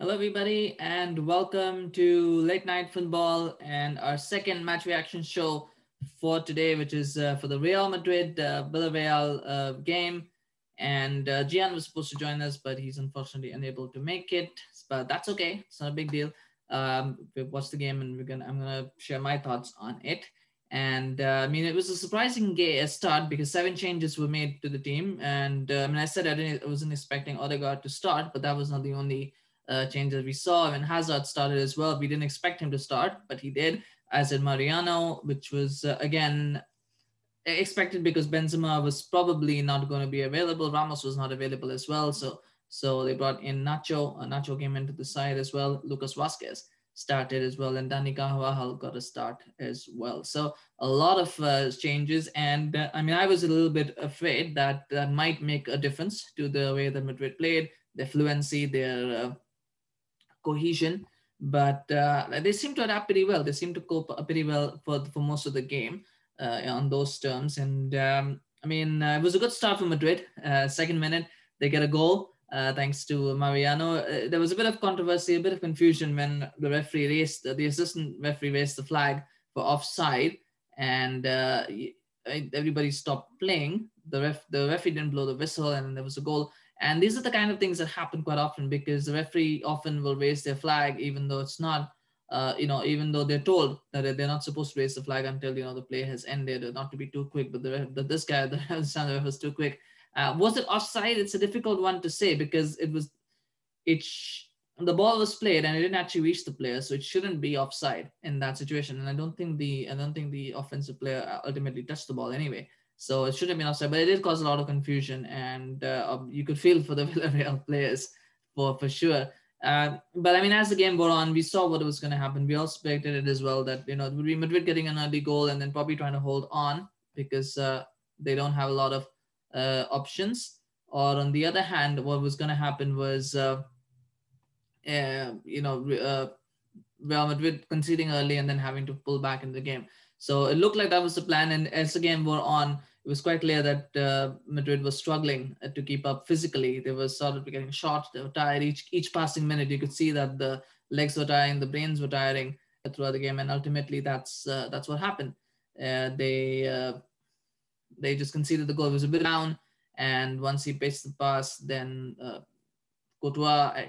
Hello, everybody, and welcome to Late Night Football and our second match reaction show for today, which is uh, for the Real Madrid uh, Villarreal uh, game. And uh, Gian was supposed to join us, but he's unfortunately unable to make it. But that's okay; it's not a big deal. Um, we've watched the game, and we're gonna I'm gonna share my thoughts on it. And uh, I mean, it was a surprising game start because seven changes were made to the team. And uh, I mean, I said I didn't, I wasn't expecting Odegaard to start, but that was not the only uh, changes we saw. Mean, Hazard started as well. We didn't expect him to start, but he did, as did Mariano, which was uh, again expected because Benzema was probably not going to be available. Ramos was not available as well. So so they brought in Nacho. Uh, Nacho came into the side as well. Lucas Vazquez started as well, and Dani Carvajal got a start as well. So a lot of uh, changes, and uh, I mean, I was a little bit afraid that that might make a difference to the way that Madrid played, their fluency, their uh, cohesion. But uh, they seem to adapt pretty well. They seem to cope pretty well for for most of the game uh, on those terms. And um, I mean, uh, it was a good start for Madrid. second minute, they get a goal. Uh, thanks to Mariano. Uh, there was a bit of controversy, a bit of confusion when the referee raised, uh, the assistant referee raised the flag for offside, and everybody stopped playing. The ref, the referee didn't blow the whistle, and there was a goal. And these are the kind of things that happen quite often because the referee often will raise their flag even though it's not, uh, you know, even though they're told that they're not supposed to raise the flag until you know the play has ended, not to be too quick. But the, the this guy, the ref was too quick. Uh, was it offside? It's a difficult one to say because it was, it sh- the ball was played and it didn't actually reach the player, so it shouldn't be offside in that situation. And I don't think the I don't think the offensive player ultimately touched the ball anyway. So it shouldn't have been offside, but it did cause a lot of confusion, and uh, um, you could feel for the Villarreal players for for sure. Uh, but I mean, as the game wore on, we saw what was going to happen. We all expected it as well that you know it would be Madrid getting an early goal and then probably trying to hold on because uh, they don't have a lot of uh, options. Or on the other hand, what was going to happen was, uh, uh, you know, Real Madrid conceding early and then having to pull back in the game. So it looked like that was the plan. And as the game wore on, it was quite clear that uh, Madrid was struggling uh, to keep up physically. They were sort of getting shot. They were tired. Each each passing minute, you could see that the legs were tiring, the brains were tiring throughout the game, and ultimately, that's uh, that's what happened. Uh, they uh, they just conceded the goal. It was a bit down, and once he paced the pass, then uh, Courtois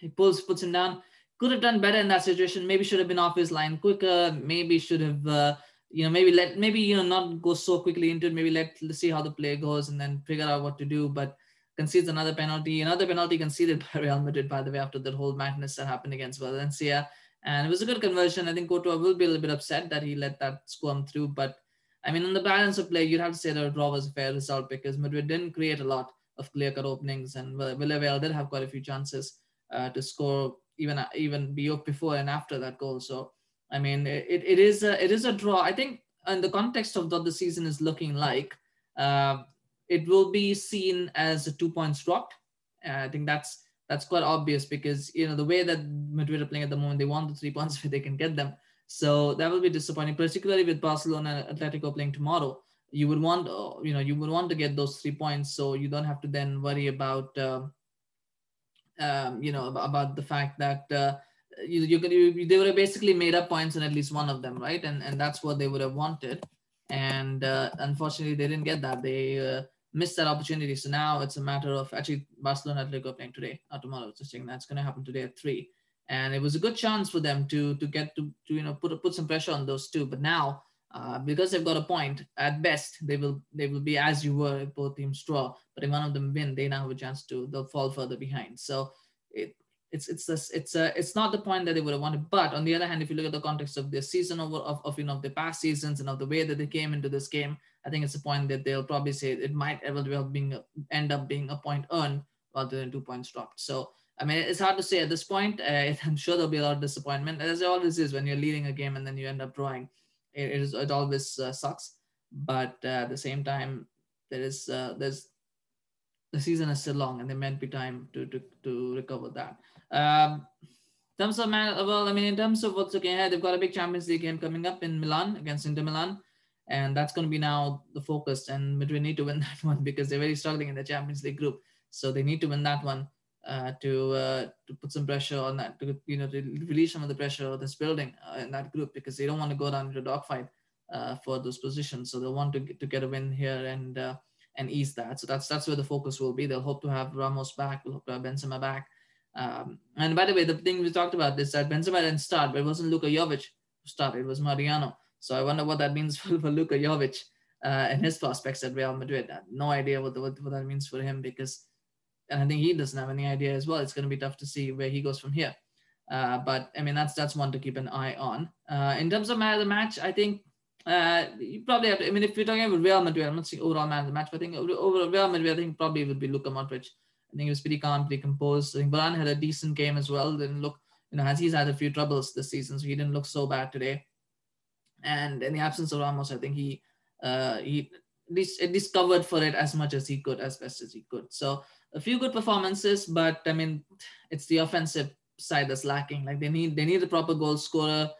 he pulls puts him down. Could have done better in that situation. Maybe should have been off his line quicker. Maybe should have you know maybe let maybe you know not go so quickly into it maybe let let's see how the play goes and then figure out what to do but concedes another penalty another penalty conceded by Real Madrid by the way after that whole madness that happened against Valencia and it was a good conversion I think Courtois will be a little bit upset that he let that squirm through but I mean on the balance of play you'd have to say that a draw was a fair result because Madrid didn't create a lot of clear-cut openings and Villarreal did have quite a few chances uh, to score even even before and after that goal so I mean, it, it is a it is a draw. I think in the context of what the season is looking like, uh, it will be seen as a two points dropped. Uh, I think that's that's quite obvious because you know the way that Madrid are playing at the moment, they want the three points if they can get them. So that will be disappointing, particularly with Barcelona and Atletico playing tomorrow. You would want, uh, you know, you would want to get those three points, so you don't have to then worry about, uh, um, you know, about the fact that uh, you, you, you they would have basically made up points in at least one of them, right? And and that's what they would have wanted. And uh, unfortunately, they didn't get that. They uh, missed that opportunity. So now it's a matter of actually Barcelona Atletico playing today, not tomorrow. Saying that's going to happen today at three. And it was a good chance for them to to get to, to you know put put some pressure on those two. But now uh, because they've got a point, at best they will they will be as you were if both teams draw. But if one of them win, they now have a chance to they'll fall further behind. So it, it's it's it's a it's not the point that they would have wanted. But on the other hand, if you look at the context of their season over of, of you know the past seasons and of the way that they came into this game, I think it's a point that they'll probably say it might ever well being end up being a point earned rather than two points dropped. So I mean, it's hard to say at this point. Uh, I'm sure there'll be a lot of disappointment, as it always is when you're leading a game and then you end up drawing. It, it, is, it always uh, sucks, but uh, at the same time, there is uh, there's the season is still long and there might be time to to, to recover that. Um, in terms of man, well, I mean, in terms of what's looking ahead, they've got a big Champions League game coming up in Milan against Inter Milan, and that's going to be now the focus. And Madrid need to win that one because they're very struggling in the Champions League group, so they need to win that one uh, to uh, to put some pressure on that, to you know, to release some of the pressure of this building uh, in that group because they don't want to go down into a dogfight uh, for those positions. So they want to get, to get a win here and uh, and ease that. So that's that's where the focus will be. They'll hope to have Ramos back. They'll hope to have Benzema back. Um, and by the way, the thing we talked about is that Benzema didn't start, but it wasn't Luka Jovic who started. It was Mariano. So I wonder what that means for, for Luka Jovic and his prospects at Real Madrid. No idea what, the, what, what that means for him because, and I think he doesn't have any idea as well. It's going to be tough to see where he goes from here. Uh, but I mean, that's that's one to keep an eye on. Uh, in terms of man of the match, I think uh, you probably have to, I mean, if you're talking about Real Madrid, I'm not saying overall man of the match, but I think over Real Madrid, I think probably would be Luka Modric. I think he was pretty calm, pretty composed. I think Varane had a decent game as well. Didn't look, you know, as he's had a few troubles this season, so he didn't look so bad today. And in the absence of Ramos, I think he uh, he at least, at least covered for it as much as he could, as best as he could. So a few good performances, but I mean, it's the offensive side that's lacking. Like they need they need a proper goal scorer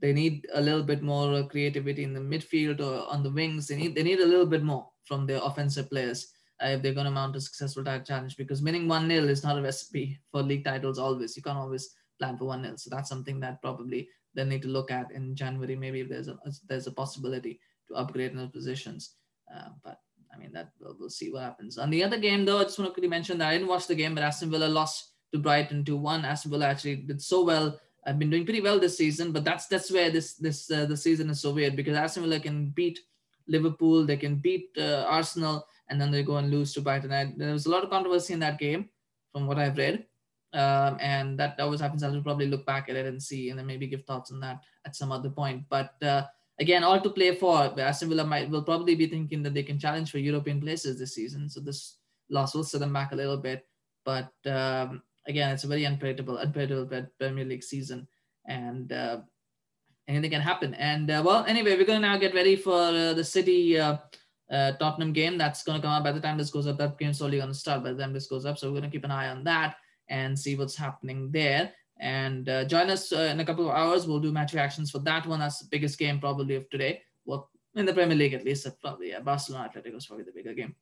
they need a little bit more creativity in the midfield or on the wings. They need they need a little bit more from their offensive players uh, if they're going to mount a successful title challenge because winning 1 0 is not a recipe for league titles always. You can't always plan for 1 0. So that's something that probably they need to look at in January. Maybe if there's a there's a possibility to upgrade in those positions. Uh, but I mean, that we'll, we'll, see what happens. On the other game, though, I just want to quickly mention that I didn't watch the game, but Aston Villa lost to Brighton 2 1. Aston Villa actually did so well I've been doing pretty well this season, but that's that's where this this uh, the season is so weird because Aston Villa can beat Liverpool, they can beat uh, Arsenal, and then they go and lose to Brighton. And there was a lot of controversy in that game, from what I've read, um, and that always happens. I will probably look back at it and see, and then maybe give thoughts on that at some other point. But uh, again, all to play for. Aston Villa might will probably be thinking that they can challenge for European places this season, so this loss will set them back a little bit. But um, again, it's a very unpredictable, unpredictable Premier League season, and uh, anything can happen. And uh, well, anyway, we're going to now get ready for uh, the City uh, uh, Tottenham game. That's going to come up by the time this goes up. That game's only going to start by the time this goes up. So we're going to keep an eye on that and see what's happening there. And uh, join us in a couple of hours. We'll do match reactions for that one. That's the biggest game probably of today. Well, in the Premier League at least. Probably yeah, Barcelona Atletico is probably the bigger game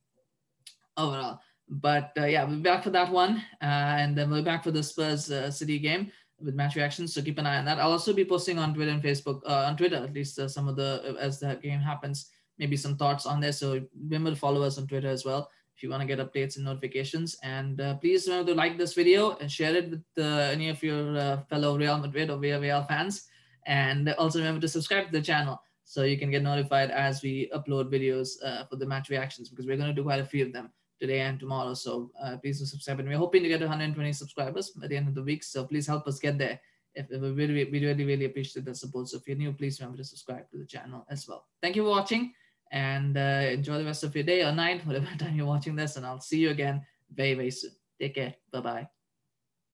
overall. But uh, yeah, we'll be back for that one. Uh, and then we'll be back for the Spurs uh, City game with match reactions. So keep an eye on that. I'll also be posting on Twitter and Facebook, uh, on Twitter at least, uh, some of the, as the game happens, maybe some thoughts on there. So remember to follow us on Twitter as well if you want to get updates and notifications. And uh, please remember to like this video and share it with any of your fellow Real Madrid or Villarreal fans. And also remember to subscribe to the channel so you can get notified as we upload videos for the match reactions because we're going to do quite a few of them today and tomorrow. So uh, please do subscribe. And we're hoping to get 120 subscribers by the end of the week. So please help us get there. If, if we really, we really, really appreciate the support. So if you're new, please remember to subscribe to the channel as well. Thank you for watching and uh, enjoy the rest of your day or night, whatever time you're watching this. And I'll see you again very, very soon. Take care. Bye-bye.